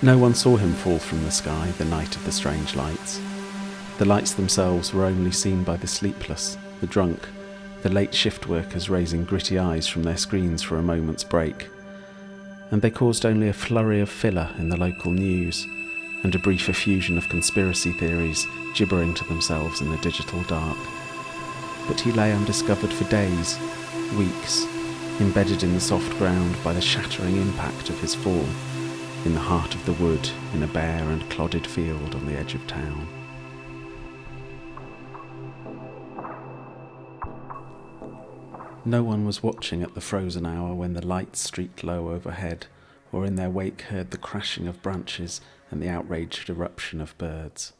No one saw him fall from the sky the night of the strange lights. The lights themselves were only seen by the sleepless, the drunk, the late shift workers raising gritty eyes from their screens for a moment's break. And they caused only a flurry of filler in the local news and a brief effusion of conspiracy theories gibbering to themselves in the digital dark. But he lay undiscovered for days, weeks, embedded in the soft ground by the shattering impact of his fall in the heart of the wood in a bare and clodded field on the edge of town. No one was watching at the frozen hour when the lights streaked low overhead, or in their wake heard the crashing of branches and the outraged eruption of birds.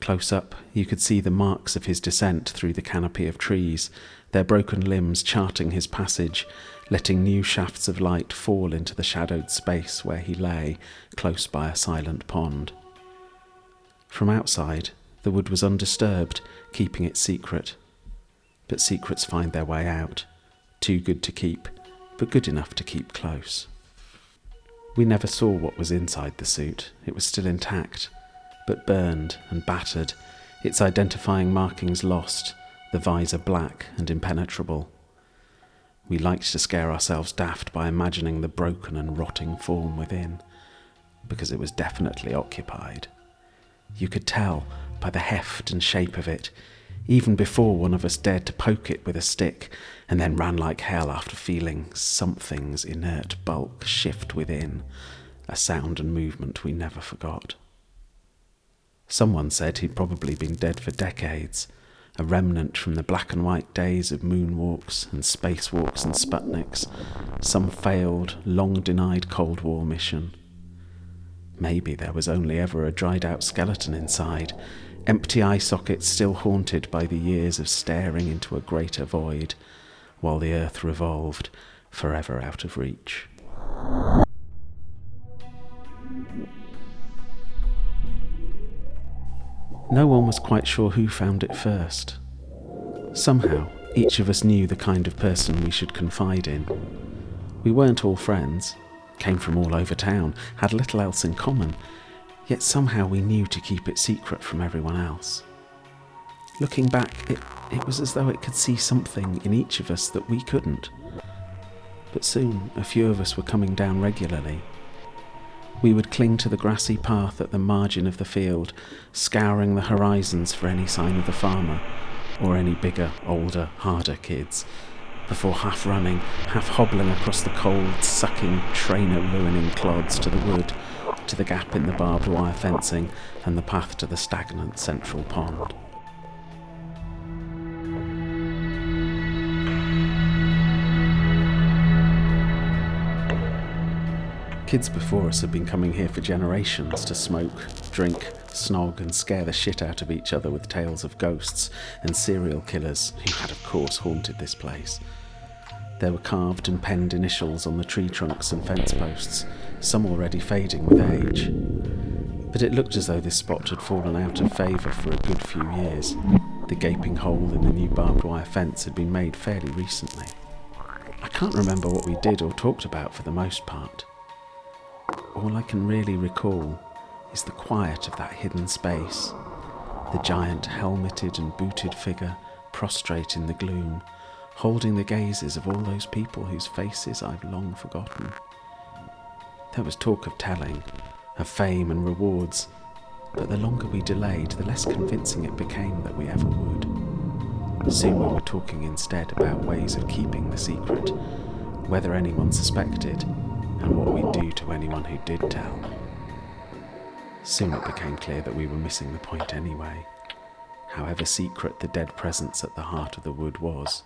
Close up, you could see the marks of his descent through the canopy of trees, their broken limbs charting his passage, letting new shafts of light fall into the shadowed space where he lay, close by a silent pond. From outside, the wood was undisturbed, keeping it secret. But secrets find their way out, too good to keep, but good enough to keep close. We never saw what was inside the suit, it was still intact, but burned and battered, its identifying markings lost, the visor black and impenetrable. We liked to scare ourselves daft by imagining the broken and rotting form within, because it was definitely occupied. You could tell by the heft and shape of it, even before one of us dared to poke it with a stick, and then ran like hell after feeling something's inert bulk shift within, a sound and movement we never forgot. Someone said he'd probably been dead for decades, a remnant from the black and white days of moonwalks and spacewalks and Sputniks, some failed, long denied Cold War mission. Maybe there was only ever a dried out skeleton inside, empty eye sockets still haunted by the years of staring into a greater void, while the earth revolved, forever out of reach. No one was quite sure who found it first. Somehow, each of us knew the kind of person we should confide in. We weren't all friends, came from all over town, had little else in common, yet somehow we knew to keep it secret from everyone else. Looking back, it, it was as though it could see something in each of us that we couldn't. But soon, a few of us were coming down regularly, we would cling to the grassy path at the margin of the field, scouring the horizons for any sign of the farmer, or any bigger, older, harder kids, before half running, half hobbling across the cold, sucking, trainer ruining clods to the wood, to the gap in the barbed wire fencing, and the path to the stagnant central pond. Kids before us had been coming here for generations to smoke, drink, snog, and scare the shit out of each other with tales of ghosts and serial killers who had, of course, haunted this place. There were carved and penned initials on the tree trunks and fence posts, some already fading with age. But it looked as though this spot had fallen out of favour for a good few years. The gaping hole in the new barbed wire fence had been made fairly recently. I can't remember what we did or talked about for the most part all I can really recall is the quiet of that hidden space, the giant helmeted and booted figure prostrate in the gloom, holding the gazes of all those people whose faces I've long forgotten. There was talk of telling, of fame and rewards, but the longer we delayed, the less convincing it became that we ever would. Soon we were talking instead about ways of keeping the secret, whether anyone suspected, and what we'd do to anyone who did tell. Soon it became clear that we were missing the point anyway. However secret the dead presence at the heart of the wood was,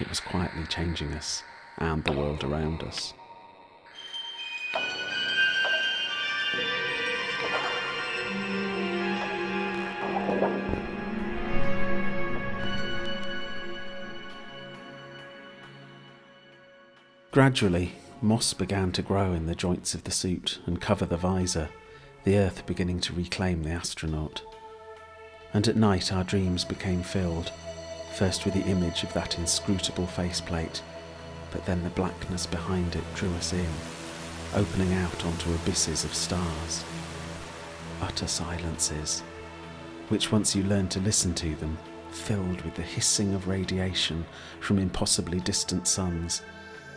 it was quietly changing us and the world around us. Gradually, Moss began to grow in the joints of the suit and cover the visor, the earth beginning to reclaim the astronaut. And at night our dreams became filled, first with the image of that inscrutable faceplate, but then the blackness behind it drew us in. opening out onto abysses of stars. Utter silences, which once you learn to listen to them, filled with the hissing of radiation from impossibly distant suns,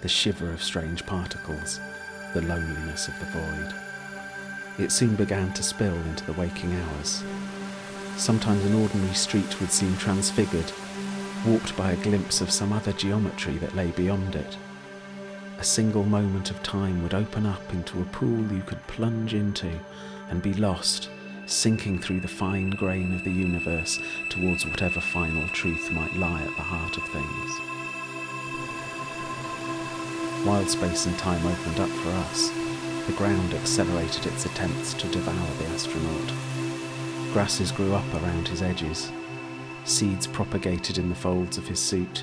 the shiver of strange particles, the loneliness of the void. It soon began to spill into the waking hours. Sometimes an ordinary street would seem transfigured, warped by a glimpse of some other geometry that lay beyond it. A single moment of time would open up into a pool you could plunge into and be lost sinking through the fine grain of the universe towards whatever final truth might lie at the heart of things. While space and time opened up for us, the ground accelerated its attempts to devour the astronaut. Grasses grew up around his edges. Seeds propagated in the folds of his suit.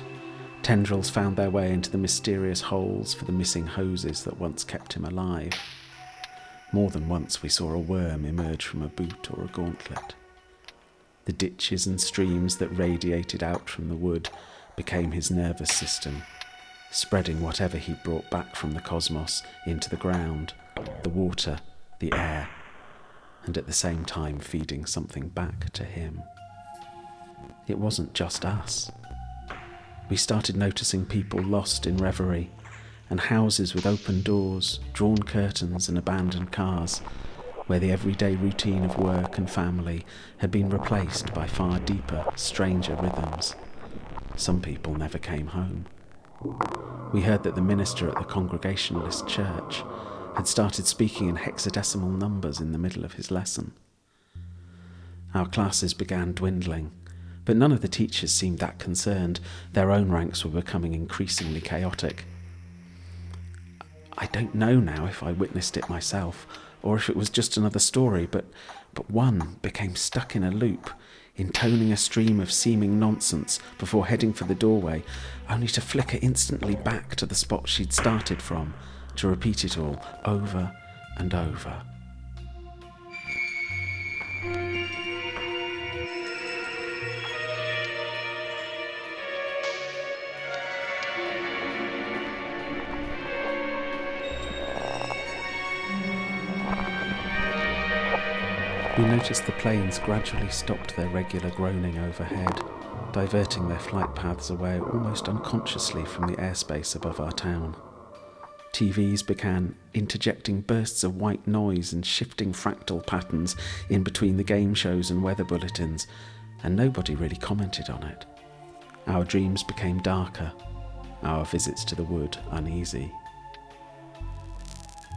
Tendrils found their way into the mysterious holes for the missing hoses that once kept him alive. More than once we saw a worm emerge from a boot or a gauntlet. The ditches and streams that radiated out from the wood became his nervous system, spreading whatever he brought back from the cosmos into the ground, the water, the air, and at the same time feeding something back to him. It wasn't just us. We started noticing people lost in reverie and houses with open doors, drawn curtains, and abandoned cars, where the everyday routine of work and family had been replaced by far deeper, stranger rhythms. Some people never came home. We heard that the minister at the Congregationalist church had started speaking in hexadecimal numbers in the middle of his lesson. Our classes began dwindling, but none of the teachers seemed that concerned. Their own ranks were becoming increasingly chaotic. I don't know now if I witnessed it myself or if it was just another story, but, but one became stuck in a loop, intoning a stream of seeming nonsense before heading for the doorway, only to flicker instantly back to the spot she'd started from, to repeat it all over and over. We noticed the planes gradually stopped their regular groaning overhead, diverting their flight paths away almost unconsciously from the airspace above our town. TVs began interjecting bursts of white noise and shifting fractal patterns in between the game shows and weather bulletins, and nobody really commented on it. Our dreams became darker, our visits to the wood uneasy.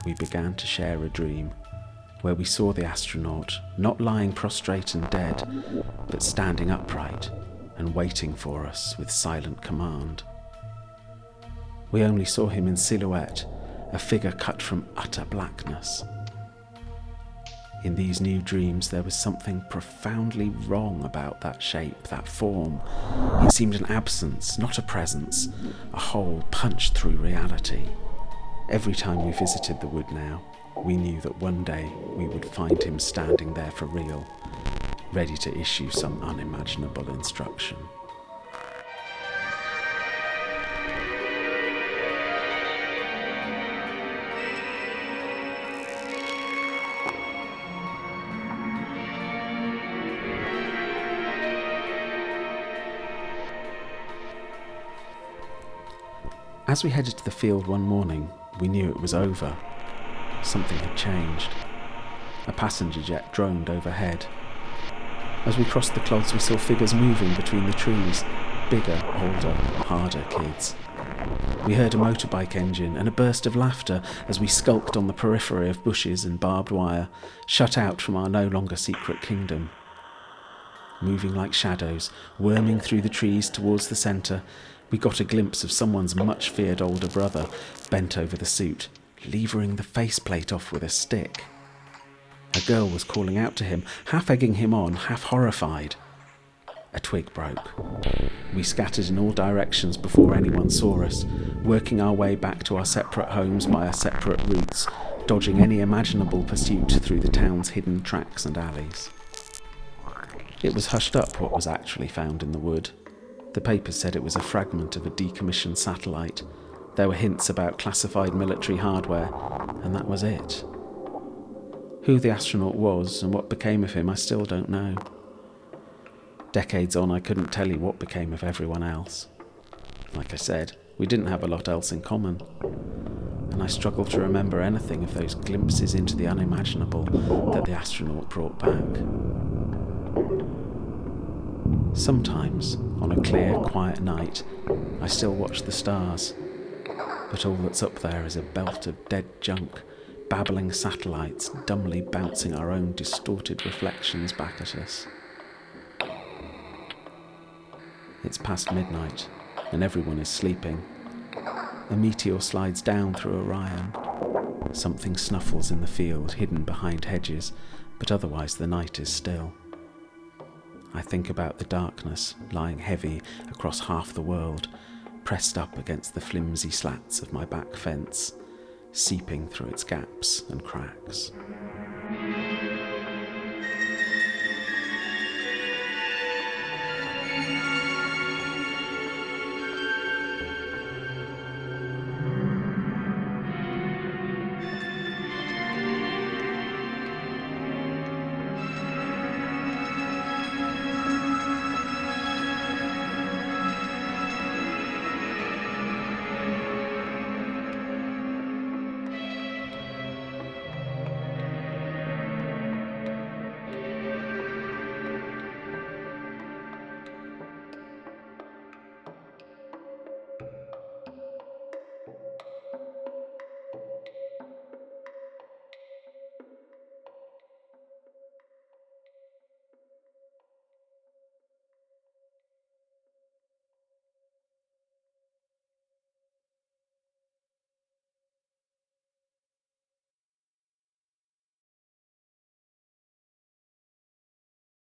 We began to share a dream where we saw the astronaut not lying prostrate and dead, but standing upright and waiting for us with silent command. We only saw him in silhouette, a figure cut from utter blackness. In these new dreams, there was something profoundly wrong about that shape, that form. It seemed an absence, not a presence, a hole punched through reality. Every time we visited the wood now, we knew that one day we would find him standing there for real, ready to issue some unimaginable instruction. As we headed to the field one morning, we knew it was over. Something had changed. A passenger jet droned overhead. As we crossed the clods, we saw figures moving between the trees bigger, older, harder kids. We heard a motorbike engine and a burst of laughter as we skulked on the periphery of bushes and barbed wire, shut out from our no longer secret kingdom. Moving like shadows, worming through the trees towards the centre, we got a glimpse of someone's much feared older brother bent over the suit, levering the faceplate off with a stick. A girl was calling out to him, half egging him on, half horrified. A twig broke. We scattered in all directions before anyone saw us, working our way back to our separate homes by our separate routes, dodging any imaginable pursuit through the town's hidden tracks and alleys. It was hushed up what was actually found in the wood. The papers said it was a fragment of a decommissioned satellite, There were hints about classified military hardware, and that was it. Who the astronaut was and what became of him, I still don't know. Decades on, I couldn't tell you what became of everyone else. Like I said, we didn't have a lot else in common. And I struggle to remember anything of those glimpses into the unimaginable that the astronaut brought back. Sometimes, on a clear, quiet night, I still watch the stars, but all that's up there is a belt of dead junk, babbling satellites dumbly bouncing our own distorted reflections back at us. It's past midnight, and everyone is sleeping. A meteor slides down through Orion. Something snuffles in the field, hidden behind hedges, but otherwise the night is still. I think about the darkness lying heavy across half the world, pressed up against the flimsy slats of my back fence, seeping through its gaps and cracks.